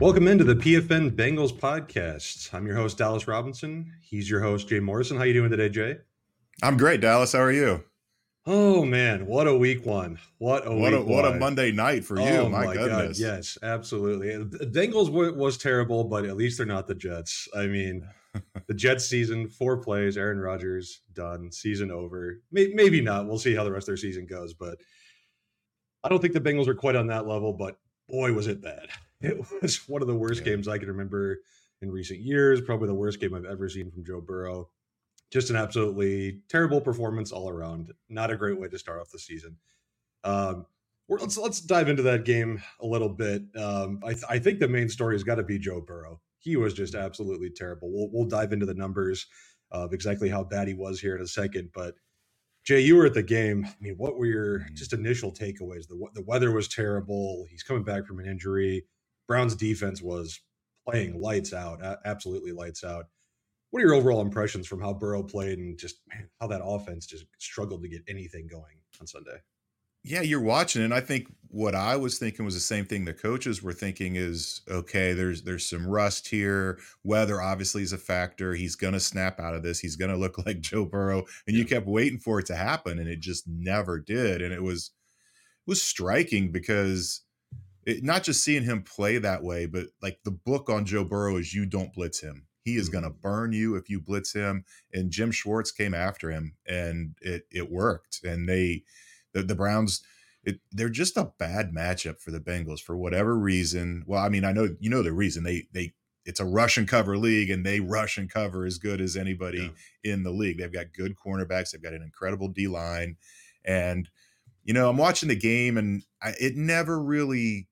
Welcome into the PFN Bengals podcast. I'm your host Dallas Robinson. He's your host Jay Morrison. How you doing today, Jay? I'm great, Dallas. How are you? Oh man, what a week one! What a what week a what a Monday night for you! Oh my, my goodness. God, yes, absolutely. Uh, the Bengals w- was terrible, but at least they're not the Jets. I mean, the Jets season, four plays, Aaron Rodgers done, season over. May- maybe not. We'll see how the rest of their season goes, but I don't think the Bengals are quite on that level. But boy, was it bad! It was one of the worst Yeah. games I can remember in recent years. Probably the worst game I've ever seen from Joe Burrow. Just an absolutely terrible performance all around. Not a great way to start off the season. Um, let's let's dive into that game a little bit. Um, I, th- I think the main story has got to be Joe Burrow. He was just absolutely terrible. We'll we'll dive into the numbers of exactly how bad he was here in a second. But Jay, you were at the game. I mean, what were your Mhm. just initial takeaways? The the weather was terrible. He's coming back from an injury. Browns defense was playing lights out, absolutely lights out. What are your overall impressions from how Burrow played and just man, how that offense just struggled to get anything going on Sunday? Yeah, you're watching, and I think what I was thinking was the same thing the coaches were thinking is okay. There's there's some rust here. Weather obviously is a factor. He's gonna snap out of this. He's gonna look like Joe Burrow, and you kept waiting for it to happen, and it just never did. And it was it was striking because it, not just seeing him play that way, but like the book on Joe Burrow is you don't blitz him. He is going to mm-hmm. burn you if you blitz him. And Jim Schwartz came after him, and it it worked. And they the, the Browns. It, they're just a bad matchup for the Bengals for whatever reason. Well, I mean, I know you know the reason. They they it's a rush and cover league, and they rush and cover as good as anybody in the league. They've got good cornerbacks. They've got an incredible D line, and you know, I'm watching the game, and I, it never really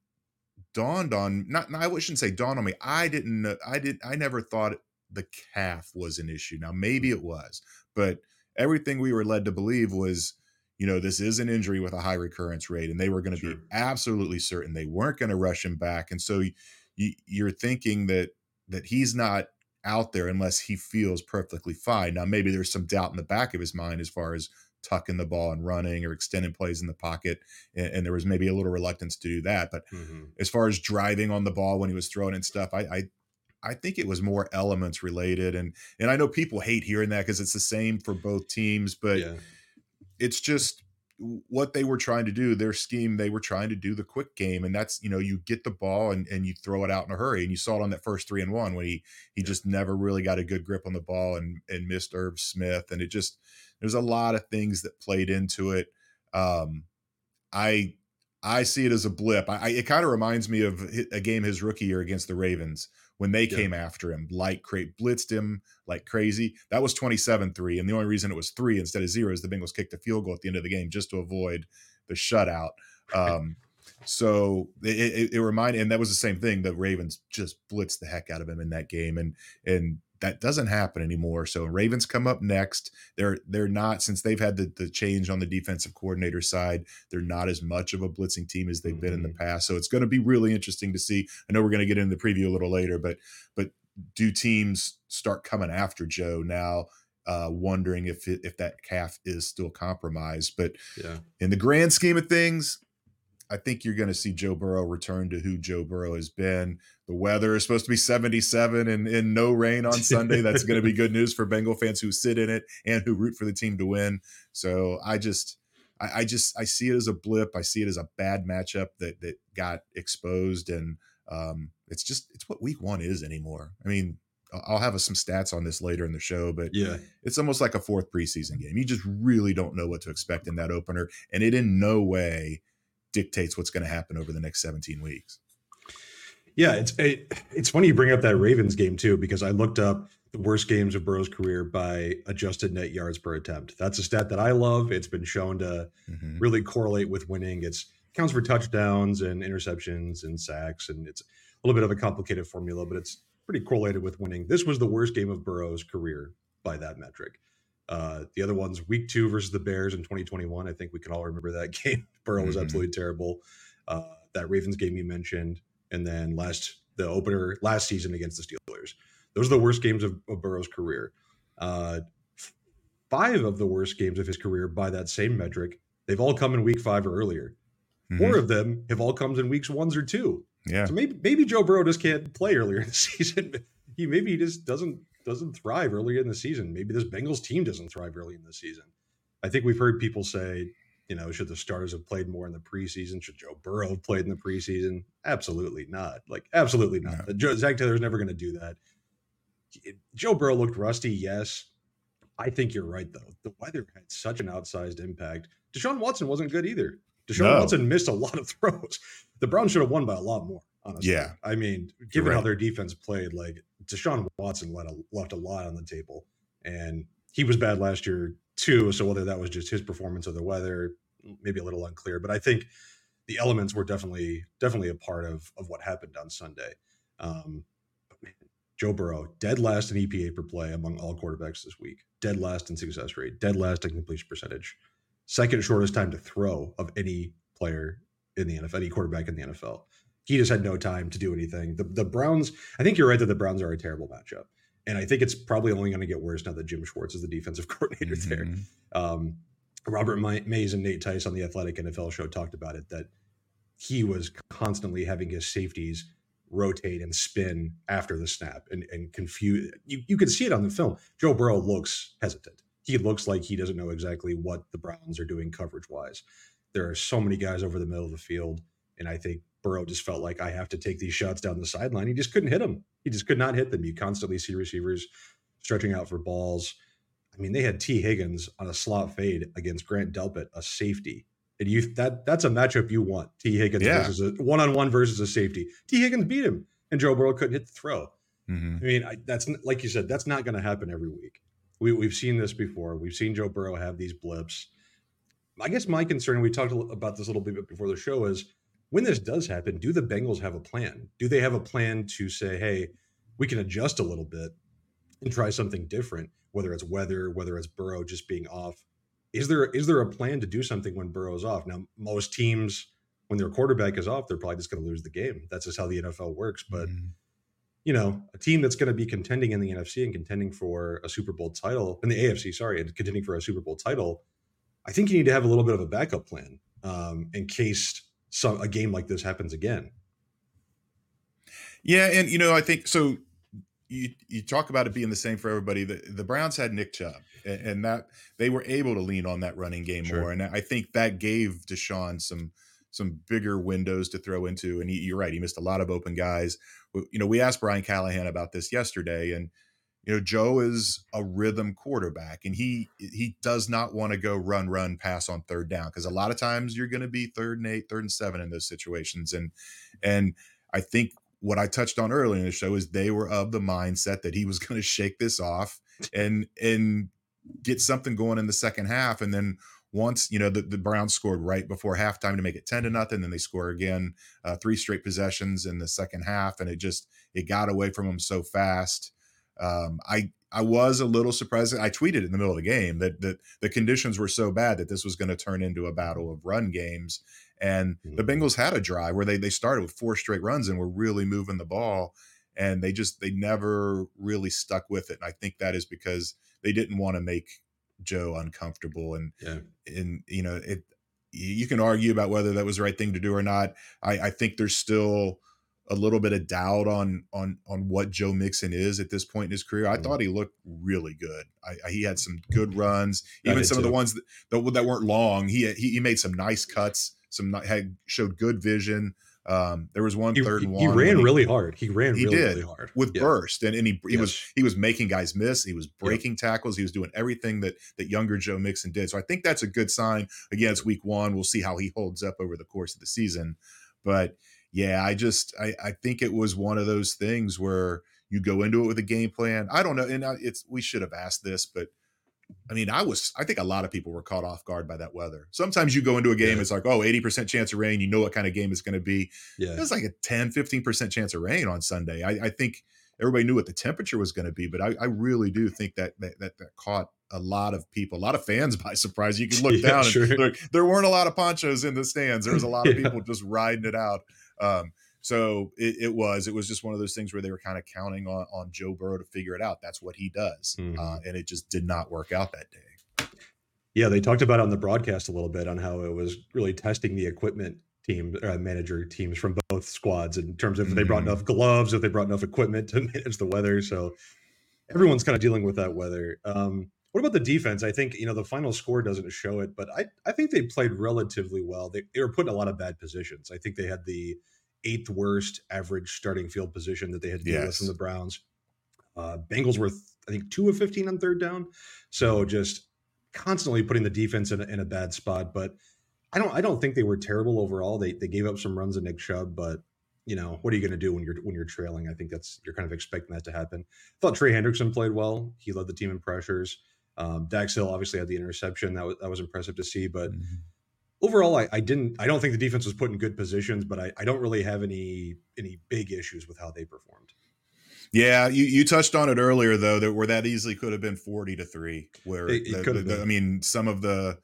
dawned on not I shouldn't say dawned on me. I didn't I did I never thought the calf was an issue. Now maybe mm. it was, but everything we were led to believe was, you know, this is an injury with a high recurrence rate, and they were going to Sure. be absolutely certain they weren't going to rush him back. And so you, you're thinking that that he's not out there unless he feels perfectly fine. Now maybe there's some doubt in the back of his mind as far as tucking the ball and running or extending plays in the pocket, and, and there was maybe a little reluctance to do that, but Mhm. as far as driving on the ball when he was throwing and stuff, I, I I think it was more elements related, and and I know people hate hearing that because it's the same for both teams, but yeah. it's just what they were trying to do. Their scheme, they were trying to do the quick game, and that's you know you get the ball and and you throw it out in a hurry, and you saw it on that first three and one when he he Yeah. just never really got a good grip on the ball and and missed Irv Smith, and it just there's a lot of things that played into it. Um, I I see it as a blip. I, I it kind of reminds me of a game his rookie year against the Ravens when they Yeah. came after him like cra- blitzed him like crazy. That was 27-3 and the only reason it was 3 instead of 0 is the Bengals kicked a field goal at the end of the game just to avoid the shutout. Um so it, it, it reminded and that was the same thing the Ravens just blitzed the heck out of him in that game and and that doesn't happen anymore. So Ravens come up next. They're they're not since they've had the, the change on the defensive coordinator side they're not as much of a blitzing team as they've been in the past. So it's going to be really interesting to see. I know we're going to get into the preview a little later, but but do teams start coming after Joe now, uh, wondering if it, if that calf is still compromised? But Yeah. in the grand scheme of things, I think you're going to see Joe Burrow return to who Joe Burrow has been. The weather is supposed to be 77 and, and no rain on Sunday. That's going to be good news for Bengal fans who sit in it and who root for the team to win. So I just, I, I just, I see it as a blip. I see it as a bad matchup that that got exposed, and um, it's just, it's what Week One is anymore. I mean, I'll- I'll have some stats on this later in the show, but Yeah. it's almost like a fourth preseason game. You just really don't know what to expect in that opener, and it in no way dictates what's going to happen over the next 17 weeks. Yeah, it's it, it's funny you bring up that Ravens game too because I looked up the worst games of Burrow's career by adjusted net yards per attempt. That's a stat that I love. It's been shown to Mhm. really correlate with winning. It's counts for touchdowns and interceptions and sacks, and it's a little bit of a complicated formula, but it's pretty correlated with winning. This was the worst game of Burrow's career by that metric. Uh, the other one's week two versus the Bears in 2021. I think we can all remember that game. Burrow was Mhm. absolutely terrible. Uh, that Ravens game you mentioned, and then last the opener last season against the Steelers. Those are the worst games of, of Burrow's career. Uh, five of the worst games of his career by that same metric, they've all come in week five or earlier. Mhm. Four of them have all come in weeks ones or two. Yeah. So maybe maybe Joe Burrow just can't play earlier in the season. He maybe he just doesn't doesn't thrive early in the season. Maybe this Bengals team doesn't thrive early in the season. I think we've heard people say, you know, should the starters have played more in the preseason? Should Joe Burrow have played in the preseason? Absolutely not. Like, absolutely not. No. Joe, Zac Taylor's never going to do that. Joe Burrow looked rusty, yes. I think you're right, though. The weather had such an outsized impact. Deshaun Watson wasn't good either. Deshaun no. Watson missed a lot of throws. The Browns should have won by a lot more, honestly. Yeah. I mean, given right. how their defense played, like Deshaun Watson left a, left a lot on the table. And he was bad last year, too. So whether that was just his performance or the weather, maybe a little unclear. But I think the elements were definitely definitely a part of of what happened on Sunday. Um, man, Joe Burrow, dead last in EPA per play among all quarterbacks this week, dead last in success rate, dead last in completion percentage, second shortest time to throw of any player in the NFL, any quarterback in the NFL. He just had no time to do anything. The, the Browns, I think you're right that the Browns are a terrible matchup. And I think it's probably only going to get worse now that Jim Schwartz is the defensive coordinator mm-hmm. there. Um, Robert Mays and Nate Tice on the Athletic NFL show talked about it that he was constantly having his safeties rotate and spin after the snap and, and confuse. You, you can see it on the film. Joe Burrow looks hesitant. He looks like he doesn't know exactly what the Browns are doing coverage wise. There are so many guys over the middle of the field. And I think Burrow just felt like I have to take these shots down the sideline. He just couldn't hit them. He just could not hit them. You constantly see receivers stretching out for balls. I mean, they had Tee Higgins on a slot fade against Grant Delpit, a safety. And you that that's a matchup you want. Tee Higgins yeah. versus a one on one versus a safety. Tee Higgins beat him, and Joe Burrow couldn't hit the throw. Mm-hmm. I mean, I, that's like you said, that's not going to happen every week. We, we've seen this before. We've seen Joe Burrow have these blips. I guess my concern, we talked about this a little bit before the show, is when this does happen, do the Bengals have a plan? Do they have a plan to say, hey, we can adjust a little bit and try something different, whether it's weather, whether it's Burrow just being off? Is there is there a plan to do something when Burrow's off? Now, most teams, when their quarterback is off, they're probably just going to lose the game. That's just how the NFL works. But mm-hmm. you know, a team that's going to be contending in the NFC and contending for a Super Bowl title in the AFC, sorry, and contending for a Super Bowl title, I think you need to have a little bit of a backup plan um, in case some a game like this happens again. Yeah, and you know, I think so. You you talk about it being the same for everybody. The the Browns had Nick Chubb, and, and that they were able to lean on that running game sure. more, and I think that gave Deshaun some some bigger windows to throw into. And he, you're right, he missed a lot of open guys. You know, we asked Brian Callahan about this yesterday, and you know joe is a rhythm quarterback and he he does not want to go run run pass on third down because a lot of times you're going to be third and eight third and seven in those situations and and i think what i touched on earlier in the show is they were of the mindset that he was going to shake this off and and get something going in the second half and then once you know the, the browns scored right before halftime to make it 10 to nothing then they score again uh, three straight possessions in the second half and it just it got away from them so fast um, I I was a little surprised. I tweeted in the middle of the game that that the conditions were so bad that this was going to turn into a battle of run games. And mm-hmm. the Bengals had a drive where they they started with four straight runs and were really moving the ball, and they just they never really stuck with it. And I think that is because they didn't want to make Joe uncomfortable. And yeah. and you know it. You can argue about whether that was the right thing to do or not. I, I think there's still a little bit of doubt on on on what Joe Mixon is at this point in his career. I mm-hmm. thought he looked really good. I, I, he had some good runs, even some too. of the ones that, that, that weren't long. He, he, he made some nice cuts. Some had showed good vision. Um, there was one he, third and one. He ran really hard. He ran he really, did, really hard with yeah. burst, and, and he he yes. was he was making guys miss. He was breaking tackles. He was doing everything that that younger Joe Mixon did. So I think that's a good sign. Again, it's week one. We'll see how he holds up over the course of the season, but yeah, I just I, I think it was one of those things where you go into it with a game plan. I don't know, and it's we should have asked this, but I mean, I was I think a lot of people were caught off guard by that weather. Sometimes you go into a game, yeah. it's like, oh, 80% chance of rain, you know what kind of game it's going to be. Yeah. It was like a 10, 15% chance of rain on Sunday. I, I think everybody knew what the temperature was going to be, but I, I, really do think that, that that that caught a lot of people, a lot of fans by surprise. You can look yeah, down sure. and there weren't a lot of ponchos in the stands. There was a lot of people just riding it out. Um, so it, it, was it was just one of those things where they were kind of counting on, on Joe Burrow to figure it out. That's what he does, mm-hmm. uh, and it just did not work out that day. Yeah, they talked about on the broadcast a little bit on how it was really testing the equipment team uh, manager teams from both squads in terms of if they brought enough gloves, if they brought enough equipment to manage the weather. So everyone's kind of dealing with that weather. Um, what about the defense? I think you know the final score doesn't show it, but I I think they played relatively well. They, they were put in a lot of bad positions. I think they had the eighth worst average starting field position that they had to deal with Yes. from the Browns. Uh, Bengals were I think two of fifteen on third down, so just constantly putting the defense in a, in a bad spot. But I don't I don't think they were terrible overall. They they gave up some runs to Nick Chubb, but you know what are you going to do when you're when you're trailing? I think that's you're kind of expecting that to happen. I thought Trey Hendrickson played well. He led the team in pressures. Um, Dax Hill obviously had the interception. That was that was impressive to see. But Mhm. overall, I, I didn't. I don't think the defense was put in good positions. But I, I don't really have any any big issues with how they performed. Yeah, you, you touched on it earlier though that where that easily could have been forty to three. Where It- it the- could have the- been. I mean, some of the,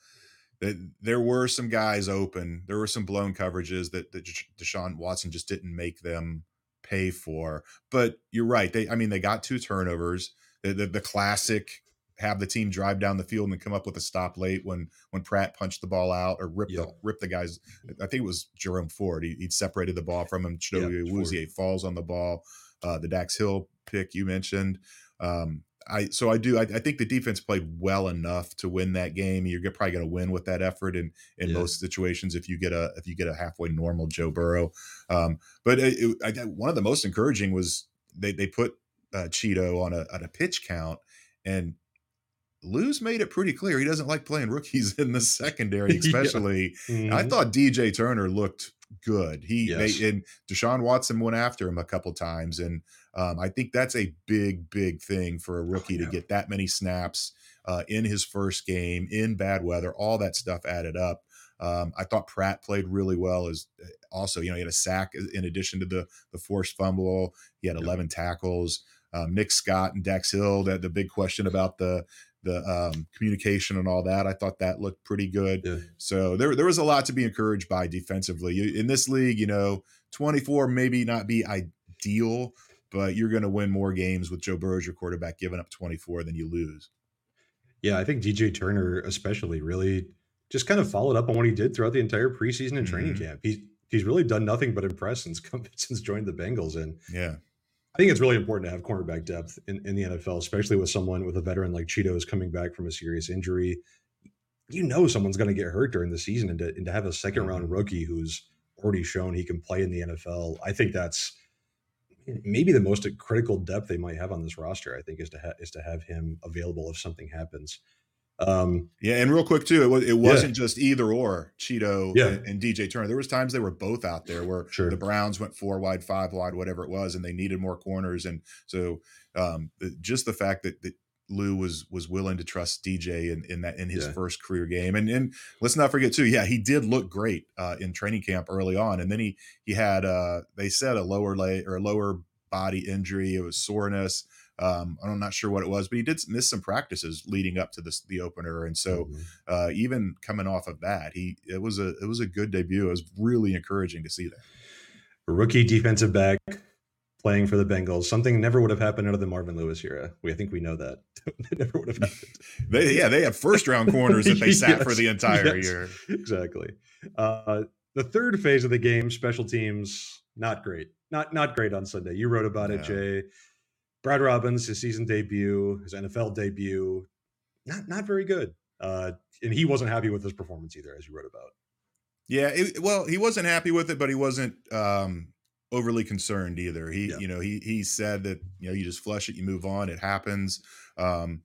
the there were some guys open. There were some blown coverages that that Deshaun Watson just didn't make them pay for. But you're right. They I mean they got two turnovers. The the, the classic have the team drive down the field and come up with a stop late when when Pratt punched the ball out or ripped Yeah. the rip the guys. I think it was Jerome Ford. He, he'd separated the ball from him. Chidobe Yeah, Awuzie falls on the ball. Uh, the Dax Hill pick you mentioned. Um, I so I do. I, I think the defense played well enough to win that game. You're probably going to win with that effort in in Yeah. most situations if you get a if you get a halfway normal Joe Burrow. Um, but it, it, I, one of the most encouraging was they they put uh, Chido on a on a pitch count and. Lou's made it pretty clear he doesn't like playing rookies in the secondary, Yeah. especially I thought DJ Turner looked good. He Yes. they, and Deshaun Watson went after him a couple times, and um, I think that's a big, big thing for a rookie yeah. to get that many snaps uh, in his first game in bad weather. All that stuff added up. Um, I thought Pratt played really well. As uh, also, you know, he had a sack in addition to the the forced fumble. He had Yep. 11 tackles. Um, Nick Scott and Dax Hill. That the big question about the the um, communication and all that. I thought that looked pretty good. Yeah. So there, there was a lot to be encouraged by defensively. In this league, you know, 24 maybe not be ideal, but you're going to win more games with Joe Burrow as your quarterback giving up 24 than you lose. Yeah, I think DJ Turner especially really just kind of followed up on what he did throughout the entire preseason and training Mhm. camp. He's he's really done nothing but impress since since joined the Bengals, and Yeah. I think it's really important to have cornerback depth in, in the NFL, especially with someone with a veteran like Cheetos coming back from a serious injury. You know someone's going to get hurt during the season, and to, and to have a 2nd round Mhm. rookie who's already shown he can play in the NFL, I think that's maybe the most critical depth they might have on this roster. I think is to ha- is to have him available if something happens. Um, Yeah, and real quick too, it was it wasn't just either or Chido Yeah. and, and DJ Turner. There was times they were both out there where Sure. the Browns went four wide, five wide, whatever it was, and they needed more corners. And so um, just the fact that, that Lou was was willing to trust DJ in, in that in his Yeah. first career game, and and let's not forget too, yeah, he did look great uh, in training camp early on, and then he he had uh, they said a lower leg or a lower body injury. It was soreness. Um, I'm not sure what it was, but he did miss some practices leading up to this the opener, and so mhm. uh, even coming off of that, he it was a it was a good debut. It was really encouraging to see that. rookie defensive back playing for the Bengals. Something never would have happened out of the Marvin Lewis era. We I think we know that. it never would have happened. They, yeah, they have first round corners that they sat for the entire yes. year. exactly. Uh, the third phase of the game, special teams, not great. Not not great on Sunday. You wrote about it, Jay. Brad Robbins, his season debut, his NFL debut, not not very good. Uh, and he wasn't happy with his performance either, as you wrote about. Yeah, it, well, he wasn't happy with it, but he wasn't um, overly concerned either. He, Yeah. you know, he he said that you know you just flush it, you move on, it happens. Um,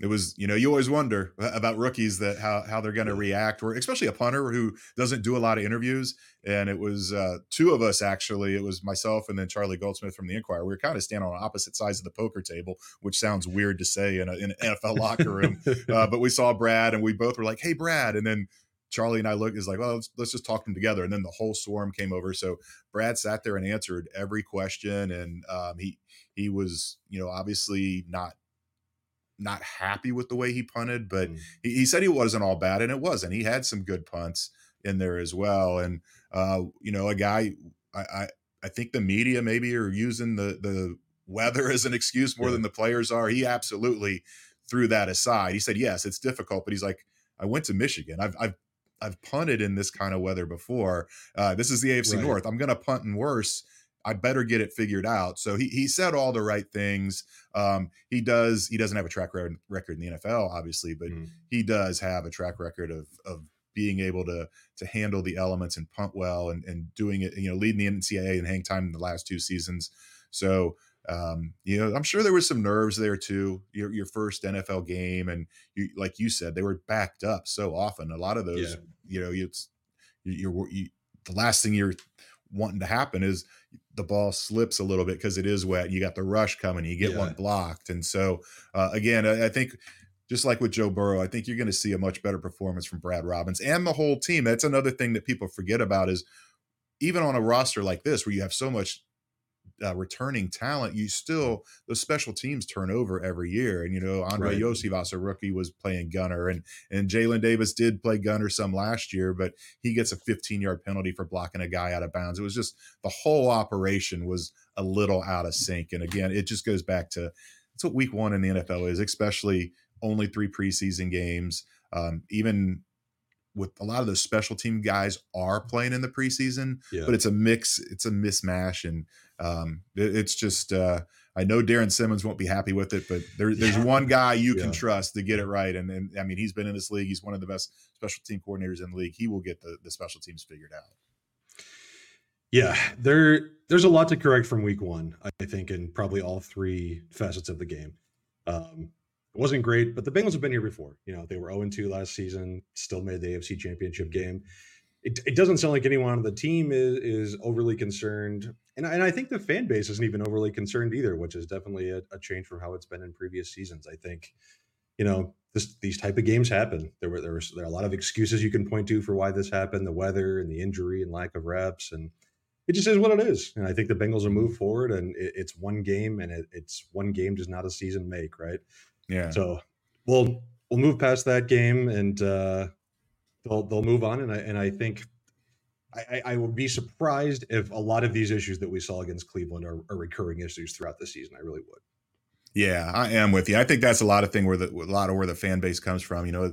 it was, you know, you always wonder about rookies that how how they're going to react, or especially a punter who doesn't do a lot of interviews. And it was uh, two of us actually. It was myself and then Charlie Goldsmith from the Inquirer. We were kind of standing on opposite sides of the poker table, which sounds weird to say in, a, in an NFL locker room. Uh, but we saw Brad, and we both were like, "Hey, Brad!" And then Charlie and I looked is like, "Well, let's, let's just talk them together." And then the whole swarm came over. So Brad sat there and answered every question, and um, he he was, you know, obviously not not happy with the way he punted, but Mm. he, he said he wasn't all bad, and it wasn't. He had some good punts in there as well, and uh, you know, a guy. I, I I think the media maybe are using the the weather as an excuse more Yeah. than the players are. He absolutely threw that aside. He said, "Yes, it's difficult," but he's like, "I went to Michigan. I've I've I've punted in this kind of weather before. Uh, this is the AFC right. North. I'm going to punt in worse. I better get it figured out. So he he said all the right things. Um, he does. He doesn't have a track record in the NFL, obviously, but mm. he does have a track record of of being able to to handle the elements and punt well and and doing it. You know, leading the NCAA and hang time in the last two seasons. So um, you know, I'm sure there was some nerves there too. Your your first NFL game, and you, like you said, they were backed up so often. A lot of those, yeah. you know, it's you're you, the last thing you're wanting to happen is the ball slips a little bit because it is wet. You got the rush coming, you get yeah. one blocked, and so uh, again, I, I think just like with Joe Burrow, I think you're going to see a much better performance from Brad Robbins and the whole team. That's another thing that people forget about is even on a roster like this where you have so much uh, returning talent, you still the special teams turn over every year. And you know, Andre right. a rookie, was playing gunner, and and Jalen Davis did play gunner some last year, but he gets a 15 yard penalty for blocking a guy out of bounds. It was just the whole operation was a little out of sync. And again, it just goes back to that's what Week One in the NFL is, especially only three preseason games. Um, even with a lot of those special team guys are playing in the preseason, yeah. but it's a mix, it's a mismatch, and um, it, it's just uh, I know Darrin Simmons won't be happy with it, but there, there's yeah. one guy you can trust to get it right, and, and I mean he's been in this league, he's one of the best special team coordinators in the league. He will get the the special teams figured out. Yeah, there there's a lot to correct from week one, I think, in probably all three facets of the game. Um, it wasn't great, but the Bengals have been here before. You know, they were 0 2 last season, still made the AFC championship game. It, it doesn't sound like anyone on the team is, is overly concerned. And, and I think the fan base isn't even overly concerned either, which is definitely a, a change from how it's been in previous seasons. I think, you know, this, these type of games happen. There were there was there are a lot of excuses you can point to for why this happened: the weather and the injury and lack of reps, and it just is what it is. And I think the Bengals will move mm-hmm. forward, and it, it's one game, and it, it's one game does not a season make, right? Yeah. So we'll we'll move past that game and uh, they'll they'll move on. And I and I think I, I would be surprised if a lot of these issues that we saw against Cleveland are, are recurring issues throughout the season. I really would. Yeah, I am with you. I think that's a lot of thing where the a lot of where the fan base comes from. You know,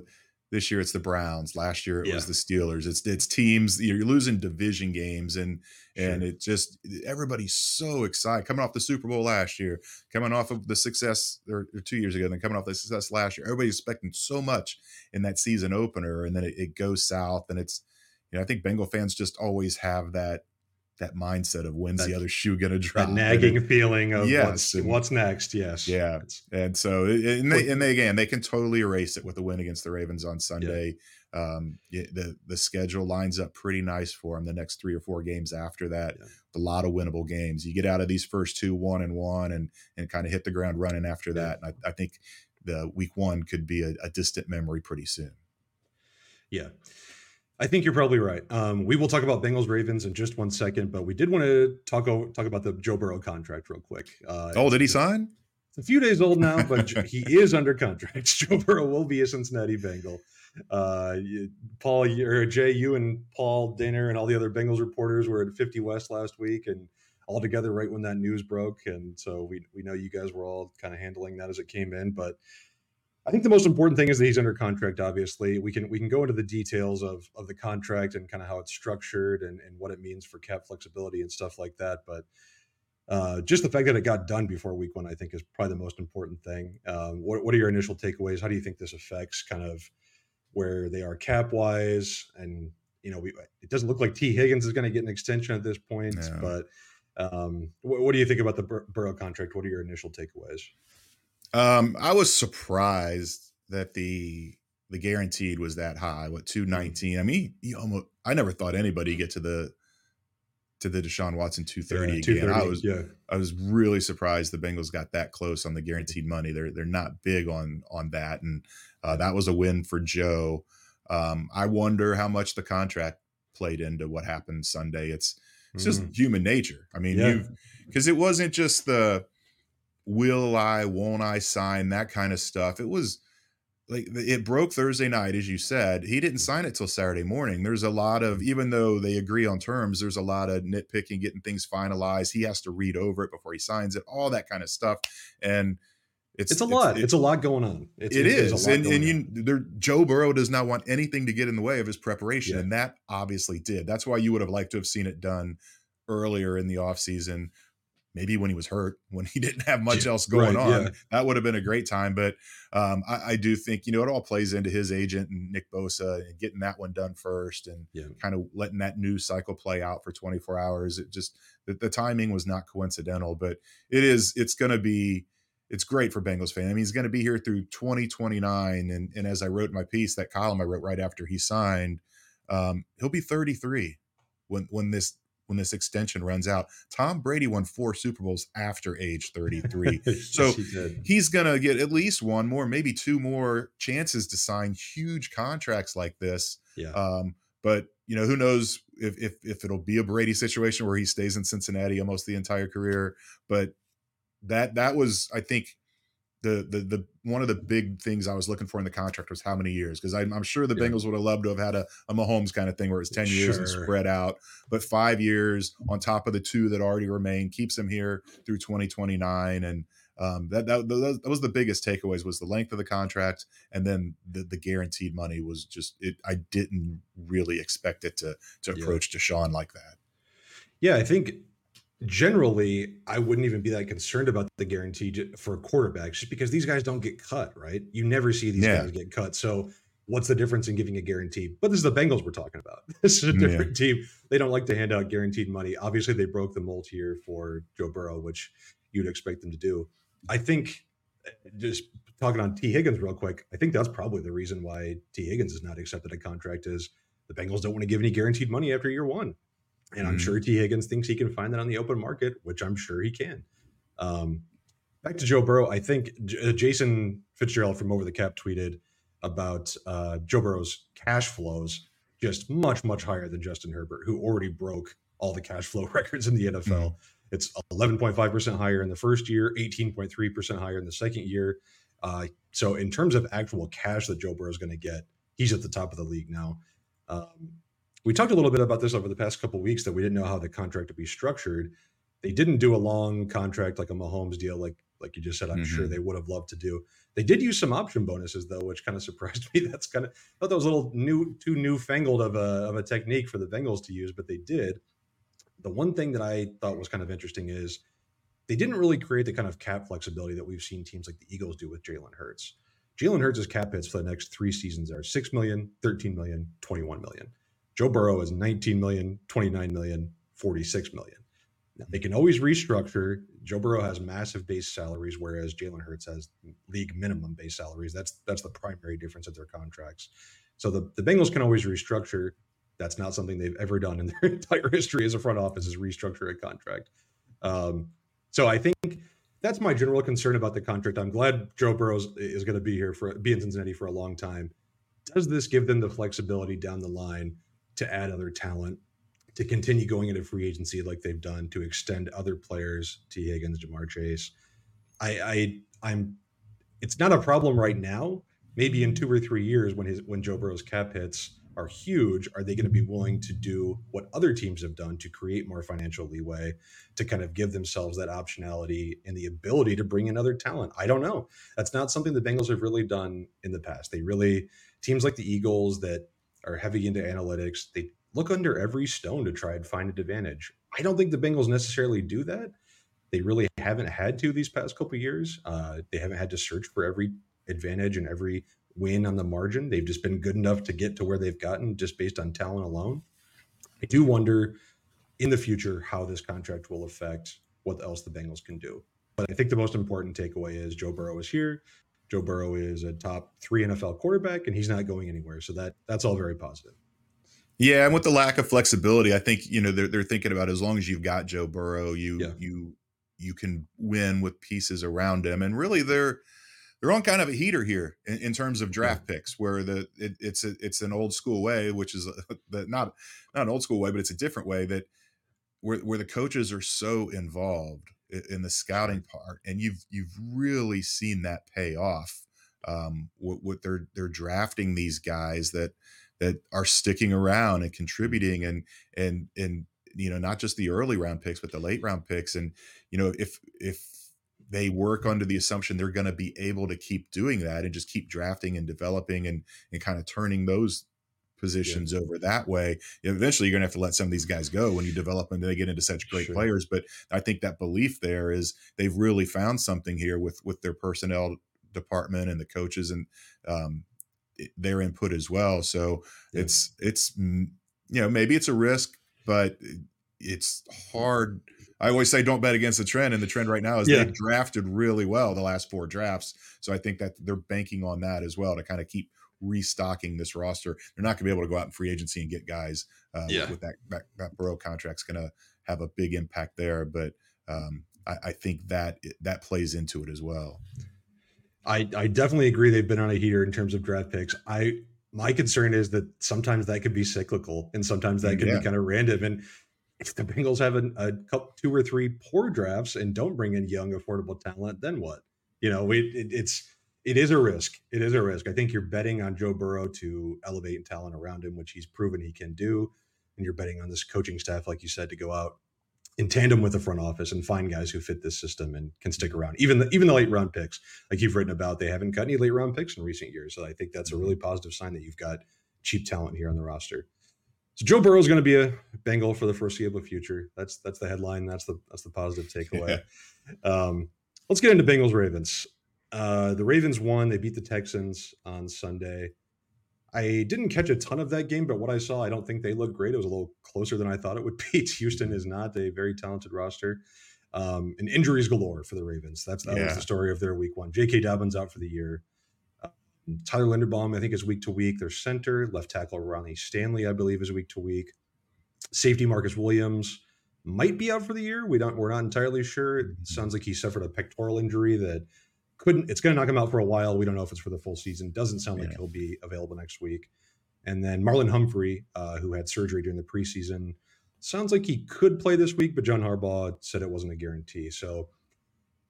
this year it's the Browns. Last year it yeah. was the Steelers. It's it's teams. You're losing division games, and sure. and it just everybody's so excited coming off the Super Bowl last year, coming off of the success or, or two years ago, and then coming off the success last year. Everybody's expecting so much in that season opener, and then it, it goes south. And it's you know I think Bengal fans just always have that that mindset of when's that, the other shoe going to drop. That nagging feeling of yes, what's, and, what's next. Yes. Yeah. And so, and they, and they, again, they can totally erase it with a win against the Ravens on Sunday. Yeah. Um, the, the schedule lines up pretty nice for them the next three or four games after that. Yeah. A lot of winnable games. You get out of these first two, one and one, and, and kind of hit the ground running after that. And I, I think the week one could be a, a distant memory pretty soon. Yeah. I think you're probably right. Um, we will talk about Bengals Ravens in just one second, but we did want to talk talk about the Joe Burrow contract real quick. Uh, oh, did he sign? It's a few days old now, but he is under contract. Joe Burrow will be a Cincinnati Bengal. Uh, Paul or Jay, you and Paul Dehner and all the other Bengals reporters were at 50 West last week, and all together right when that news broke. And so we we know you guys were all kind of handling that as it came in, but I think the most important thing is that he's under contract. Obviously, we can we can go into the details of of the contract and kind of how it's structured and and what it means for cap flexibility and stuff like that. But uh, just the fact that it got done before week one, I think, is probably the most important thing. Um, what what are your initial takeaways? How do you think this affects kind of where they are cap wise? And you know, we it doesn't look like Tee Higgins is going to get an extension at this point. But um, what, what, do you think about the Bur- Burrow contract? What are your initial takeaways? Um, I was surprised that the the guaranteed was that high. What two mm-hmm. I mean, you almost. I never thought anybody get to the to the Deshaun Watson two thirty yeah, again. I was yeah. I was really surprised the Bengals got that close on the guaranteed money. They're they're not big on on that, and uh, that was a win for Joe. Um, I wonder how much the contract played into what happened Sunday. It's it's just mm. human nature. I mean, yeah. you because it wasn't just the will I, won't I sign, that kind of stuff. It was like it broke Thursday night, as you said. He didn't mm. sign it till Saturday morning. There's a lot of, even though they agree on terms, there's a lot of nitpicking, getting things finalized. He has to read over it before he signs it, all that kind of stuff. And it's, it's a lot. It's, it's, a lot going on. It's, it is, and and you, there, Joe Burrow does not want anything to get in the way of his preparation, yeah. and that obviously did. That's why you would have liked to have seen it done earlier in the offseason maybe when he was hurt, when he didn't have much else going right, on, yeah. that would have been a great time. But um, I, I, do think you know it all plays into his agent and Nick Bosa and getting that one done first, and yeah. kind of letting that news cycle play out for 24 hours. It just the, the timing was not coincidental, but it is. It's going to be. It's great for Bengals fan. I mean, he's going to be here through 2029, and and as I wrote in my piece, that column I wrote right after he signed, um, he'll be 33 when when this when this extension runs out. Tom Brady won four Super Bowls after age 33. so he he's going to get at least one more, maybe two more chances to sign huge contracts like this. Yeah. Um, but you know, who knows if, if if it'll be a Brady situation where he stays in Cincinnati almost the entire career. But that that was, I think, the the the one of the big things I was looking for in the contract was how many years because I'm, I'm, sure the yeah. Bengals would have loved to have had a, a Mahomes kind of thing where it's ten years and spread out, but five years on top of the two that already remain keeps him here through 2029 and. Um, that, that that was the biggest takeaways was the length of the contract and then the, the guaranteed money was just it I didn't really expect it to to approach yeah. Deshaun like that. Yeah, I think generally I wouldn't even be that concerned about the guarantee for quarterbacks just because these guys don't get cut, right? You never see these yeah. guys get cut. So what's the difference in giving a guarantee? But this is the Bengals we're talking about. This is a different yeah. team. They don't like to hand out guaranteed money. Obviously, they broke the mold here for Joe Burrow, which you'd expect them to do. I think eh, just talking on Tee Higgins real quick, I think that's probably the reason why Tee Higgins has not accepted a contract is the Bengals don't want to give any guaranteed money after year one. And I'm mm-hmm. sure Tee Higgins thinks he can find that on the open market, which I'm sure he can. Um, back to Joe Burrow, I think J- uh, Jason Fitzgerald from Over the Cap tweeted about uh, Joe Burrow's cash flows just much, much higher than Justin Herbert, who already broke all the cash flow records in the NFL. Mm-hmm. It's 11.5% higher in the first year, 18.3% higher in the second year. Uh, so, in terms of actual cash that Joe Burrow is going to get, he's at the top of the league now. Um, we talked a little bit about this over the past couple weeks that we didn't know how the contract would be structured. They didn't do a long contract like a Mahomes deal, like like you just said. I'm mm-hmm. sure they would have loved to do. They did use some option bonuses though, which kind of surprised me. That's kind of I thought that was a little new, too newfangled of a of a technique for the Bengals to use, but they did. The one thing that I thought was kind of interesting is they didn't really create the kind of cap flexibility that we've seen teams like the Eagles do with Jalen Hurts. Jalen Hurts' cap hits for the next three seasons are 6 million, 13 million, 21 million. Joe Burrow is 19 million, 29 million, 46 million. Now, they can always restructure. Joe Burrow has massive base salaries, whereas Jalen Hurts has league minimum base salaries. That's that's the primary difference of their contracts. So the, the Bengals can always restructure. That's not something they've ever done in their entire history as a front office is restructure a contract. Um, so I think that's my general concern about the contract. I'm glad Joe Burrow is going to be here for be in Cincinnati for a long time. Does this give them the flexibility down the line to add other talent, to continue going into free agency like they've done, to extend other players, Tee Higgins, Ja'Marr Chase. I, I I'm it's not a problem right now. Maybe in two or three years when his when Joe Burrow's cap hits are huge, are they going to be willing to do what other teams have done to create more financial leeway to kind of give themselves that optionality and the ability to bring in other talent? I don't know. That's not something the Bengals have really done in the past. They really teams like the Eagles that are heavy into analytics. They look under every stone to try and find an advantage. I don't think the Bengals necessarily do that. They really haven't had to these past couple years. Uh, they haven't had to search for every advantage and every win on the margin. They've just been good enough to get to where they've gotten just based on talent alone. I do wonder in the future how this contract will affect what else the Bengals can do. But I think the most important takeaway is Joe Burrow is here. Joe Burrow is a top three NFL quarterback, and he's not going anywhere. So that that's all very positive. Yeah, and with the lack of flexibility, I think you know they're they're thinking about as long as you've got Joe Burrow, you yeah. you you can win with pieces around him, and really they're they're on kind of a heater here in, in terms of draft yeah. picks, where the it, it's a, it's an old school way, which is not not an old school way, but it's a different way that where where the coaches are so involved in the scouting part, and you've you've really seen that pay off. Um, what, what they're they're drafting these guys that that are sticking around and contributing, and and and you know not just the early round picks, but the late round picks, and you know if if they work under the assumption they're going to be able to keep doing that and just keep drafting and developing and and kind of turning those positions yeah. over that way. Eventually, you're going to have to let some of these guys go when you develop and They get into such great sure. players. But I think that belief there is they've really found something here with with their personnel department and the coaches and um, their input as well. So yeah. it's it's you know maybe it's a risk, but it's hard. I always say don't bet against the trend, and the trend right now is yeah. they've drafted really well the last four drafts. So I think that they're banking on that as well to kind of keep restocking this roster. They're not going to be able to go out in free agency and get guys uh, yeah. with, with that, that that Burrow contract's going to have a big impact there. But um, I, I, think that that plays into it as well. I I definitely agree. They've been on a heater in terms of draft picks. I my concern is that sometimes that could be cyclical and sometimes that could yeah. be kind of random. And if the Bengals have a, a couple, two or three poor drafts and don't bring in young, affordable talent, then what? You know, it, it, it's it is a risk. It is a risk. I think you're betting on Joe Burrow to elevate talent around him, which he's proven he can do. And you're betting on this coaching staff, like you said, to go out in tandem with the front office and find guys who fit this system and can stick around. Even the even the late round picks, like you've written about, they haven't cut any late round picks in recent years. So I think that's a really mm-hmm. positive sign that you've got cheap talent here on the roster. So Joe Burrow is going to be a Bengal for the foreseeable future. That's that's the headline. That's the that's the positive takeaway. Yeah. Um, let's get into Bengals Ravens. Uh, the Ravens won. They beat the Texans on Sunday. I didn't catch a ton of that game, but what I saw, I don't think they looked great. It was a little closer than I thought it would be. Houston is not a very talented roster. Um, and injuries galore for the Ravens. That's that yeah. was the story of their week one. J.K. Dobbins out for the year. Um, Tyler Linderbaum, I think, is week to week. Their center, left tackle Ronnie Stanley, I believe, is week to week. Safety Marcus Williams might be out for the year. We don't. We're not entirely sure. It mm-hmm. sounds like he suffered a pectoral injury that couldn't. It's going to knock him out for a while. We don't know if it's for the full season. Doesn't sound yeah. like he'll be available next week. And then Marlon Humphrey, uh, who had surgery during the preseason, sounds like he could play this week, but John Harbaugh said it wasn't a guarantee. So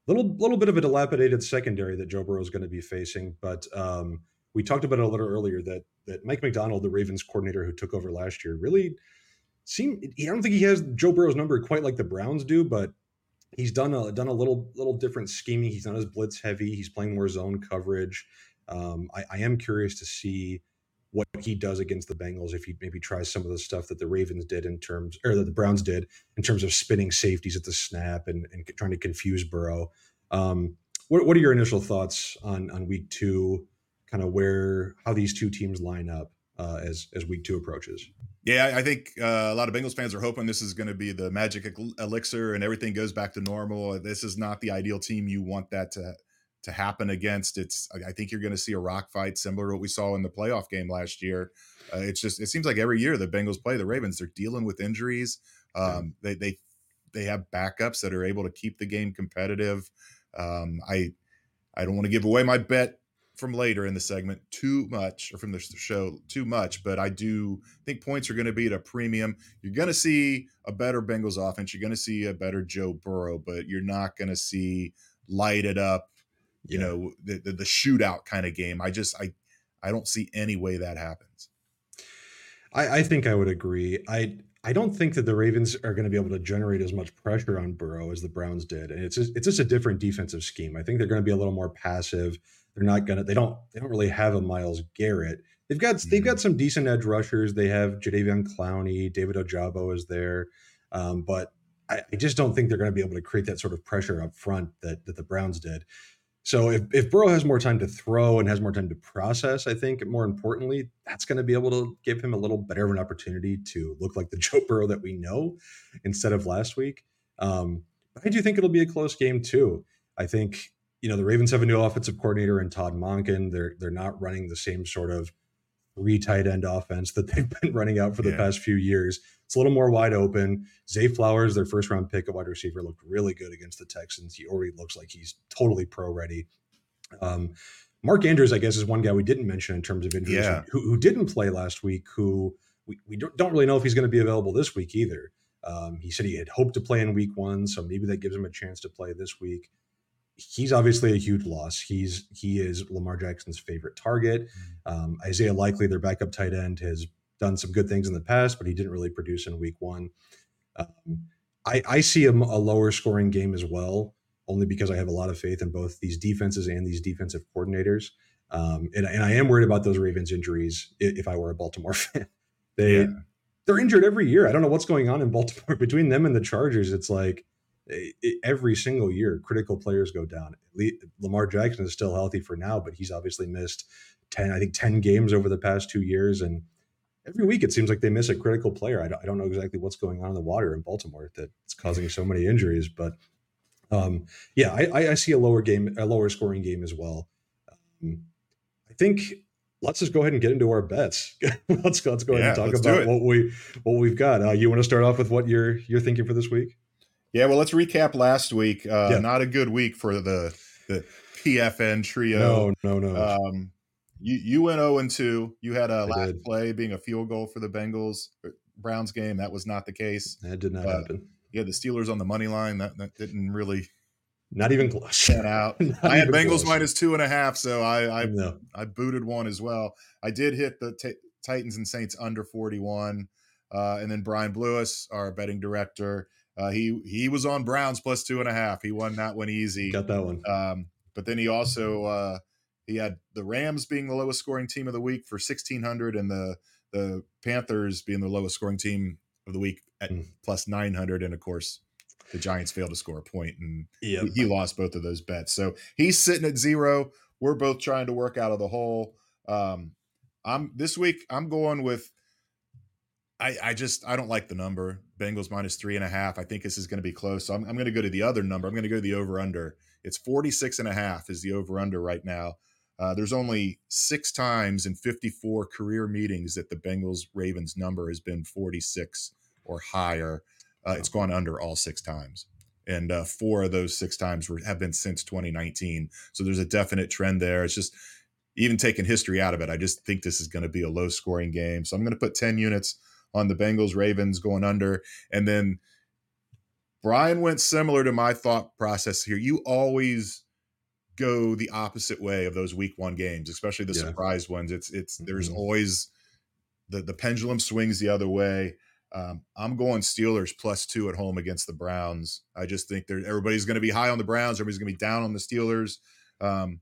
little little bit of a dilapidated secondary that Joe Burrow is going to be facing. But um, we talked about it a little earlier that that Mike Macdonald, the Ravens coordinator who took over last year, really seemed. I don't think he has Joe Burrow's number quite like the Browns do, but he's done a done a little little different scheming. He's not as blitz heavy. He's playing more zone coverage. Um, I, I, am curious to see what he does against the Bengals if he maybe tries some of the stuff that the Ravens did in terms or that the Browns did in terms of spinning safeties at the snap and, and trying to confuse Burrow. Um, what, what are your initial thoughts on on week two? Kind of where how these two teams line up uh, as as week two approaches. Yeah, I think uh, a lot of Bengals fans are hoping this is going to be the magic elixir and everything goes back to normal. This is not the ideal team you want that to to happen against. It's I think you're going to see a rock fight similar to what we saw in the playoff game last year. Uh, it's just it seems like every year the Bengals play the Ravens, they're dealing with injuries. Um, they they they have backups that are able to keep the game competitive. Um, I I don't want to give away my bet from later in the segment too much or from the show too much, but I do think points are going to be at a premium. You're going to see a better Bengals offense. You're going to see a better Joe Burrow, but you're not going to see light it up, you yeah. know, the, the, the shootout kind of game. I just I I don't see any way that happens. I, I think I would agree. I I don't think that the Ravens are going to be able to generate as much pressure on Burrow as the Browns did, and it's just, it's just a different defensive scheme. I think they're going to be a little more passive they're not gonna. They don't. They don't really have a Myles Garrett. They've got. Mm-hmm. They've got some decent edge rushers. They have Jadeveon Clowney. David Ojabo is there, um, but I, I, just don't think they're going to be able to create that sort of pressure up front that that the Browns did. So if, if Burrow has more time to throw and has more time to process, I think more importantly, that's going to be able to give him a little better of an opportunity to look like the Joe Burrow that we know instead of last week. Um, but I do think it'll be a close game too. I think you know the Ravens have a new offensive coordinator in Todd Monken. They're they're not running the same sort of three tight end offense that they've been running out for the yeah. past few years. It's a little more wide open. Zay Flowers, their first round pick, a wide receiver, looked really good against the Texans. He already looks like he's totally pro ready. Um, Mark Andrews, I guess, is one guy we didn't mention in terms of injuries yeah. who, who didn't play last week. Who we, we don't really know if he's going to be available this week either. Um, he said he had hoped to play in week one, so maybe that gives him a chance to play this week he's obviously a huge loss. He's he is Lamar Jackson's favorite target. Mm. Um, Isaiah Likely, their backup tight end, has done some good things in the past, but he didn't really produce in Week One. Um, I, I see a, a, lower scoring game as well, only because I have a lot of faith in both these defenses and these defensive coordinators. Um, and, and I am worried about those Ravens injuries if I were a Baltimore fan. They yeah. they're injured every year. I don't know what's going on in Baltimore between them and the Chargers. It's like it, every single year, critical players go down. Lamar Jackson is still healthy for now, but he's obviously missed ten, I think, ten games over the past two years, and every week it seems like they miss a critical player. I don't, I don't know exactly what's going on in the water in Baltimore that's causing so many injuries, but um, yeah, I, I, see a lower game, a lower scoring game as well. Um, I think let's just go ahead and get into our bets. let's let's go ahead yeah, and talk about what we what we've got. Uh, you want to start off with what you're you're thinking for this week? Yeah, well, let's recap last week. Uh, yeah. Not a good week for the the PFN trio. No, no, no. Um, you you went zero and two. You had a I last did. play being a field goal for the Bengals uh, Browns game. That was not the case. That did not uh, happen. Yeah, the Steelers on the money line. That, that didn't really not even close. out. I had Bengals close. minus two and a half, so I I, no. I booted one as well. I did hit the t- Titans and Saints under forty one, uh, and then Brian Blewis, our betting director, uh, he he was on Browns plus two and a half. He won that one easy. Got that one. Um, but then he also uh, he had the Rams being the lowest scoring team of the week for sixteen hundred, and the the Panthers being the lowest scoring team of the week at mm. plus nine hundred, and of course the Giants failed to score a point, and yep. he lost both of those bets. So he's sitting at zero. We're both trying to work out of the hole. Um, I'm this week. I'm going with. I, I just I don't like the number Bengals minus three and a half. I think this is going to be close. So I'm, I'm going to go to the other number. I'm going to go to the over under. It's 46 and a half is the over under right now. Uh, there's only six times in 54 career meetings that the Bengals Ravens number has been 46 or higher. Uh, it's gone under all six times. And uh, four of those six times were, have been since 2019. So there's a definite trend there. It's just even taking history out of it, I just think this is going to be a low scoring game. So I'm going to put 10 units on the Bengals Ravens going under. And then Brian went similar to my thought process here. You always go the opposite way of those week one games, especially the yeah. surprise ones. It's it's mm-hmm. there's always the the pendulum swings the other way. Um, I'm going Steelers plus two at home against the Browns. I just think there everybody's going to be high on the Browns. Everybody's going to be down on the Steelers. Um,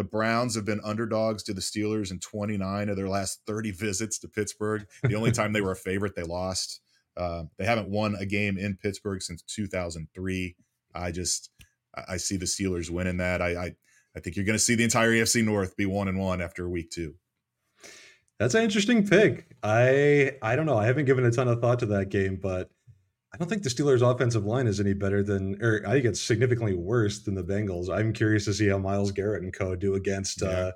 the Browns have been underdogs to the Steelers in 29 of their last 30 visits to Pittsburgh. The only time they were a favorite, they lost. Uh, they haven't won a game in Pittsburgh since 2003. I just I see the Steelers winning that. I I, I think you're going to see the entire AFC North be one and one after week two. That's an interesting pick. I I don't know. I haven't given a ton of thought to that game, but I don't think the Steelers' offensive line is any better than, or I think it's significantly worse than the Bengals. I'm curious to see how Myles Garrett and co do against yeah. uh,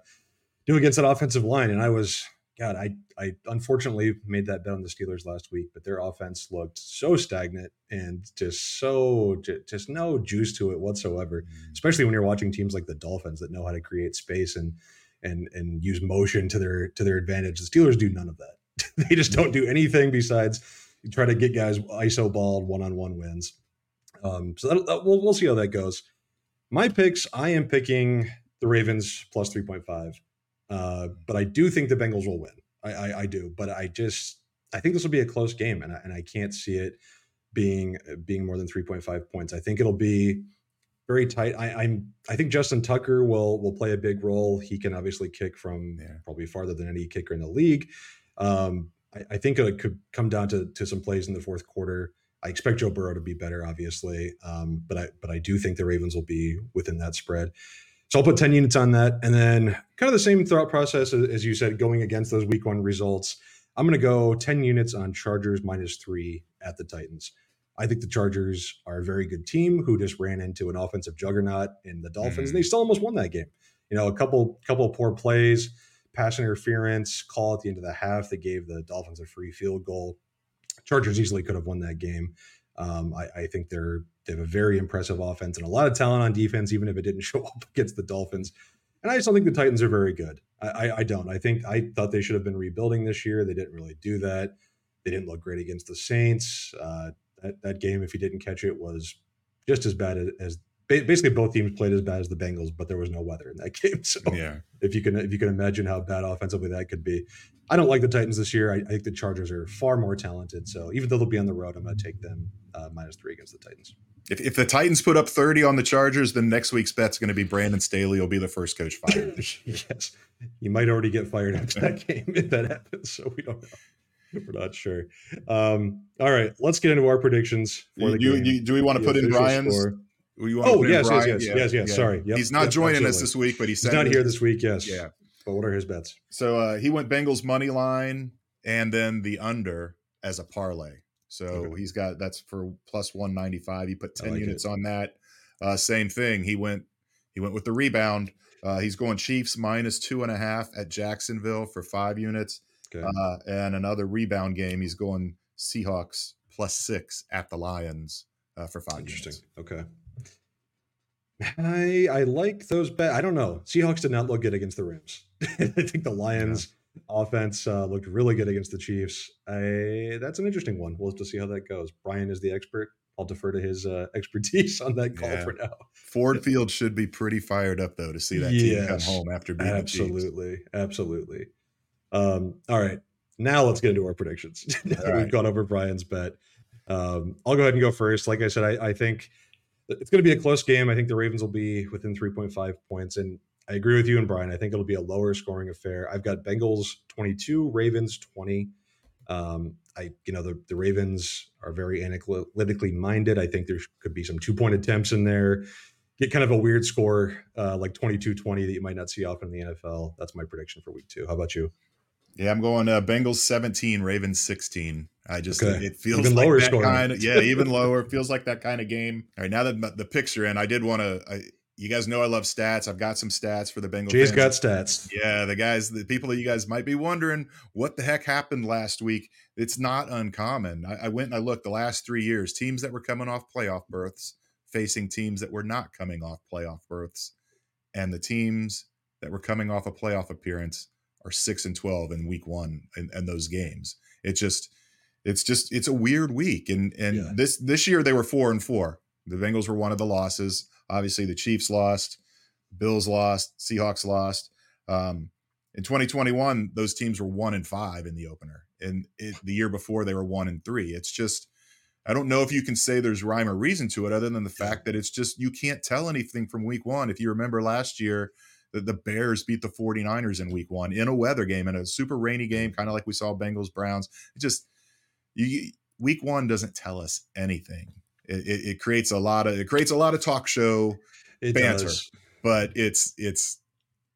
do against that offensive line. And I was, God, I I unfortunately made that bet on the Steelers last week, but their offense looked so stagnant and just so just no juice to it whatsoever. Mm. Especially when you're watching teams like the Dolphins that know how to create space and and and use motion to their to their advantage. The Steelers do none of that. they just don't do anything besides try to get guys iso balled one on one wins. Um, so that, that, we'll we'll see how that goes. My picks, I am picking the Ravens plus three point five, uh, but I do think the Bengals will win. I, I, I do, but I just I think this will be a close game, and I, and I can't see it being being more than three point five points. I think it'll be very tight. I, am I think Justin Tucker will will play a big role. He can obviously kick from yeah. probably farther than any kicker in the league. Um, I, I, think it could come down to to some plays in the fourth quarter. I expect Joe Burrow to be better, obviously, um, but I but I do think the Ravens will be within that spread. So I'll put ten units on that, and then kind of the same thought process as, as you said, going against those Week One results. I'm going to go ten units on Chargers minus three at the Titans. I think the Chargers are a very good team who just ran into an offensive juggernaut in the Dolphins, mm-hmm. and they still almost won that game. You know, a couple couple of poor plays, pass interference call at the end of the half that gave the Dolphins a free field goal. Chargers easily could have won that game. Um, I, I, think they're they have a very impressive offense and a lot of talent on defense, even if it didn't show up against the Dolphins. And I just don't think the Titans are very good. I, I, I don't. I think I thought they should have been rebuilding this year. They didn't really do that. They didn't look great against the Saints. Uh, that, that game, if you didn't catch it, was just as bad as basically both teams played as bad as the Bengals, but there was no weather in that game. So yeah. if you can if you can imagine how bad offensively that could be, I don't like the Titans this year. I, I think the Chargers are far more talented. So even though they'll be on the road, I'm going to take them uh, minus three against the Titans. If, if the Titans put up 30 on the Chargers, then next week's bet's going to be Brandon Staley will be the first coach fired. yes. You might already get fired after that game if that happens. So we don't know. We're not sure. Um, all right, let's get into our predictions for the you, game. You, do we want to put in Brian's? Oh yes, yes, yes, yeah. yes, yes, yeah. Sorry, yep, he's not yep, joining absolutely. us this week, but he he's not here this week. Yes, yeah. But what are his bets? So uh, he went Bengals money line and then the under as a parlay. So okay. he's got that's for plus one ninety five. He put ten like units it. on that. Uh, same thing. He went he went with the rebound. Uh, he's going Chiefs minus two and a half at Jacksonville for five units. Okay. Uh, and another rebound game. He's going Seahawks plus six at the Lions uh, for five. Interesting. Units. Okay. I I like those bet. I don't know. Seahawks did not look good against the Rams. I think the Lions yeah. offense uh, looked really good against the Chiefs. I that's an interesting one. We'll have to see how that goes. Brian is the expert. I'll defer to his uh, expertise on that call yeah. for now. Ford Field should be pretty fired up though to see that yes, team come home after being absolutely, absolutely. Um, all right, now let's get into our predictions. We've right. gone over Brian's bet. Um, I'll go ahead and go first. Like I said, I, I think it's going to be a close game. I think the Ravens will be within 3.5 points. And I agree with you and Brian. I think it'll be a lower scoring affair. I've got Bengals 22, Ravens 20. Um, I, you know, the, the Ravens are very analytically minded. I think there could be some two point attempts in there. Get kind of a weird score uh, like 22 20 that you might not see often in the NFL. That's my prediction for week two. How about you? Yeah, I'm going uh, Bengals 17, Ravens 16. I just okay. it feels even like lower that scoring. kind of yeah, even lower. It feels like that kind of game. All right, now that the picture in, I did want to. You guys know I love stats. I've got some stats for the Bengals. Jay's got stats. Yeah, the guys, the people that you guys might be wondering what the heck happened last week. It's not uncommon. I, I went and I looked the last three years. Teams that were coming off playoff berths facing teams that were not coming off playoff berths, and the teams that were coming off a playoff appearance are six and twelve in week one in, in those games. It just it's just it's a weird week. And and yeah. this this year they were four and four. The Bengals were one of the losses. Obviously, the Chiefs lost, Bills lost, Seahawks lost. Um, in 2021, those teams were one and five in the opener, and it, the year before they were one and three. It's just I don't know if you can say there's rhyme or reason to it, other than the fact that it's just you can't tell anything from week one. If you remember last year, the, the Bears beat the 49ers in week one in a weather game, in a super rainy game, kind of like we saw Bengals Browns. It just you, week one doesn't tell us anything. It, it, it, creates a lot of it creates a lot of talk show it banter, does. but it's it's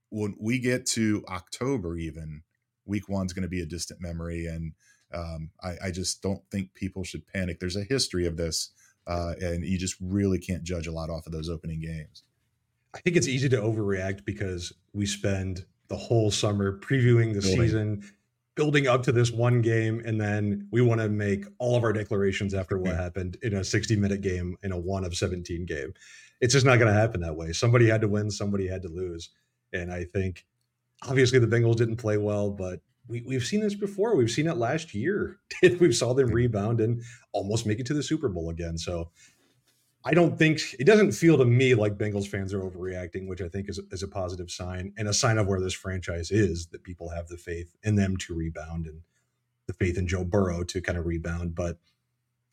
when we get to October even week one's going to be a distant memory, and um, I, I, just don't think people should panic. There's a history of this, uh, and you just really can't judge a lot off of those opening games. I think it's easy to overreact because we spend the whole summer previewing the Building. season, building up to this one game and then we want to make all of our declarations after what mm. happened in a 60 minute game in a one of 17 game. It's just not going to happen that way. Somebody had to win somebody had to lose. And i think obviously the bengals didn't play well but we, we've seen this before. We've seen it last year. We saw them mm. rebound and almost make it to the super bowl again. So I don't think it doesn't feel to me like Bengals fans are overreacting, which I think is, is a positive sign and a sign of where this franchise is that people have the faith in them to rebound and the faith in Joe Burrow to kind of rebound. But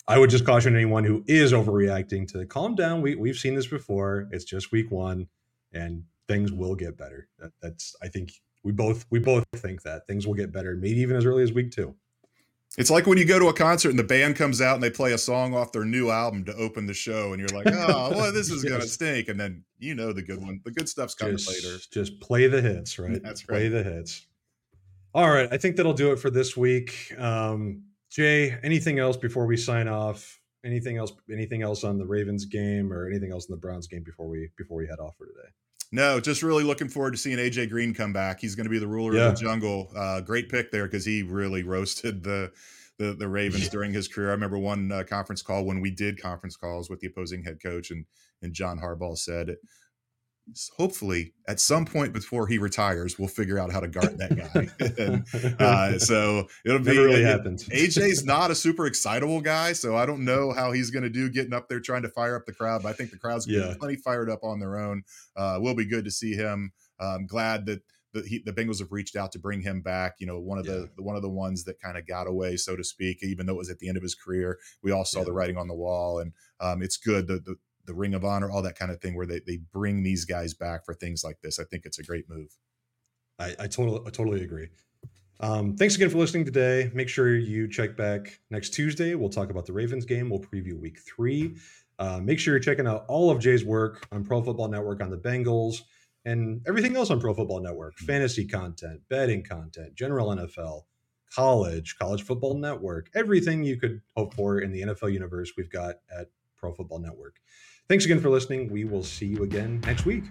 I would just caution anyone who is overreacting to calm down. We, we've seen this before. It's just week one and things will get better. That, that's, I think we both, we both think that things will get better, maybe even as early as week two. It's like when you go to a concert and the band comes out and they play a song off their new album to open the show, and you're like, "Oh, well, this is gonna stink," and then you know the good one, the good stuff's coming just, later. Just play the hits, right? That's right. Play the hits. All right, I think that'll do it for this week. Um, Jay, anything else before we sign off? Anything else? Anything else on the Ravens game or anything else in the Browns game before we before we head off for today? No, just really looking forward to seeing AJ Green come back. He's going to be the ruler yeah. of the jungle. Uh, great pick there because he really roasted the the the Ravens during his career. I remember one uh, conference call when we did conference calls with the opposing head coach, and and John Harbaugh said, hopefully at some point before he retires, we'll figure out how to guard that guy. and, uh, so it'll be Never really happens. AJ's not a super excitable guy, so I don't know how he's going to do getting up there trying to fire up the crowd. But I think the crowd's yeah. plenty fired up on their own. Uh, will be good to see him. I'm glad that the he, the Bengals have reached out to bring him back. You know, one of Yeah. the, the one of the ones that kind of got away, so to speak, even though it was at the end of his career. We all saw Yeah. the writing on the wall, and um, it's good. The, the the Ring of Honor, all that kind of thing, where they they bring these guys back for things like this. I think it's a great move. I, I totally I totally agree. Um, thanks again for listening today. Make sure you check back next Tuesday. We'll talk about the Ravens game. We'll preview week three. Uh, make sure you're checking out all of Jay's work on Pro Football Network on the Bengals and everything else on Pro Football Network fantasy content, betting content, general NFL, college, college football network, everything you could hope for in the NFL universe, we've got at Pro Football Network. Thanks again for listening. We will see you again next week.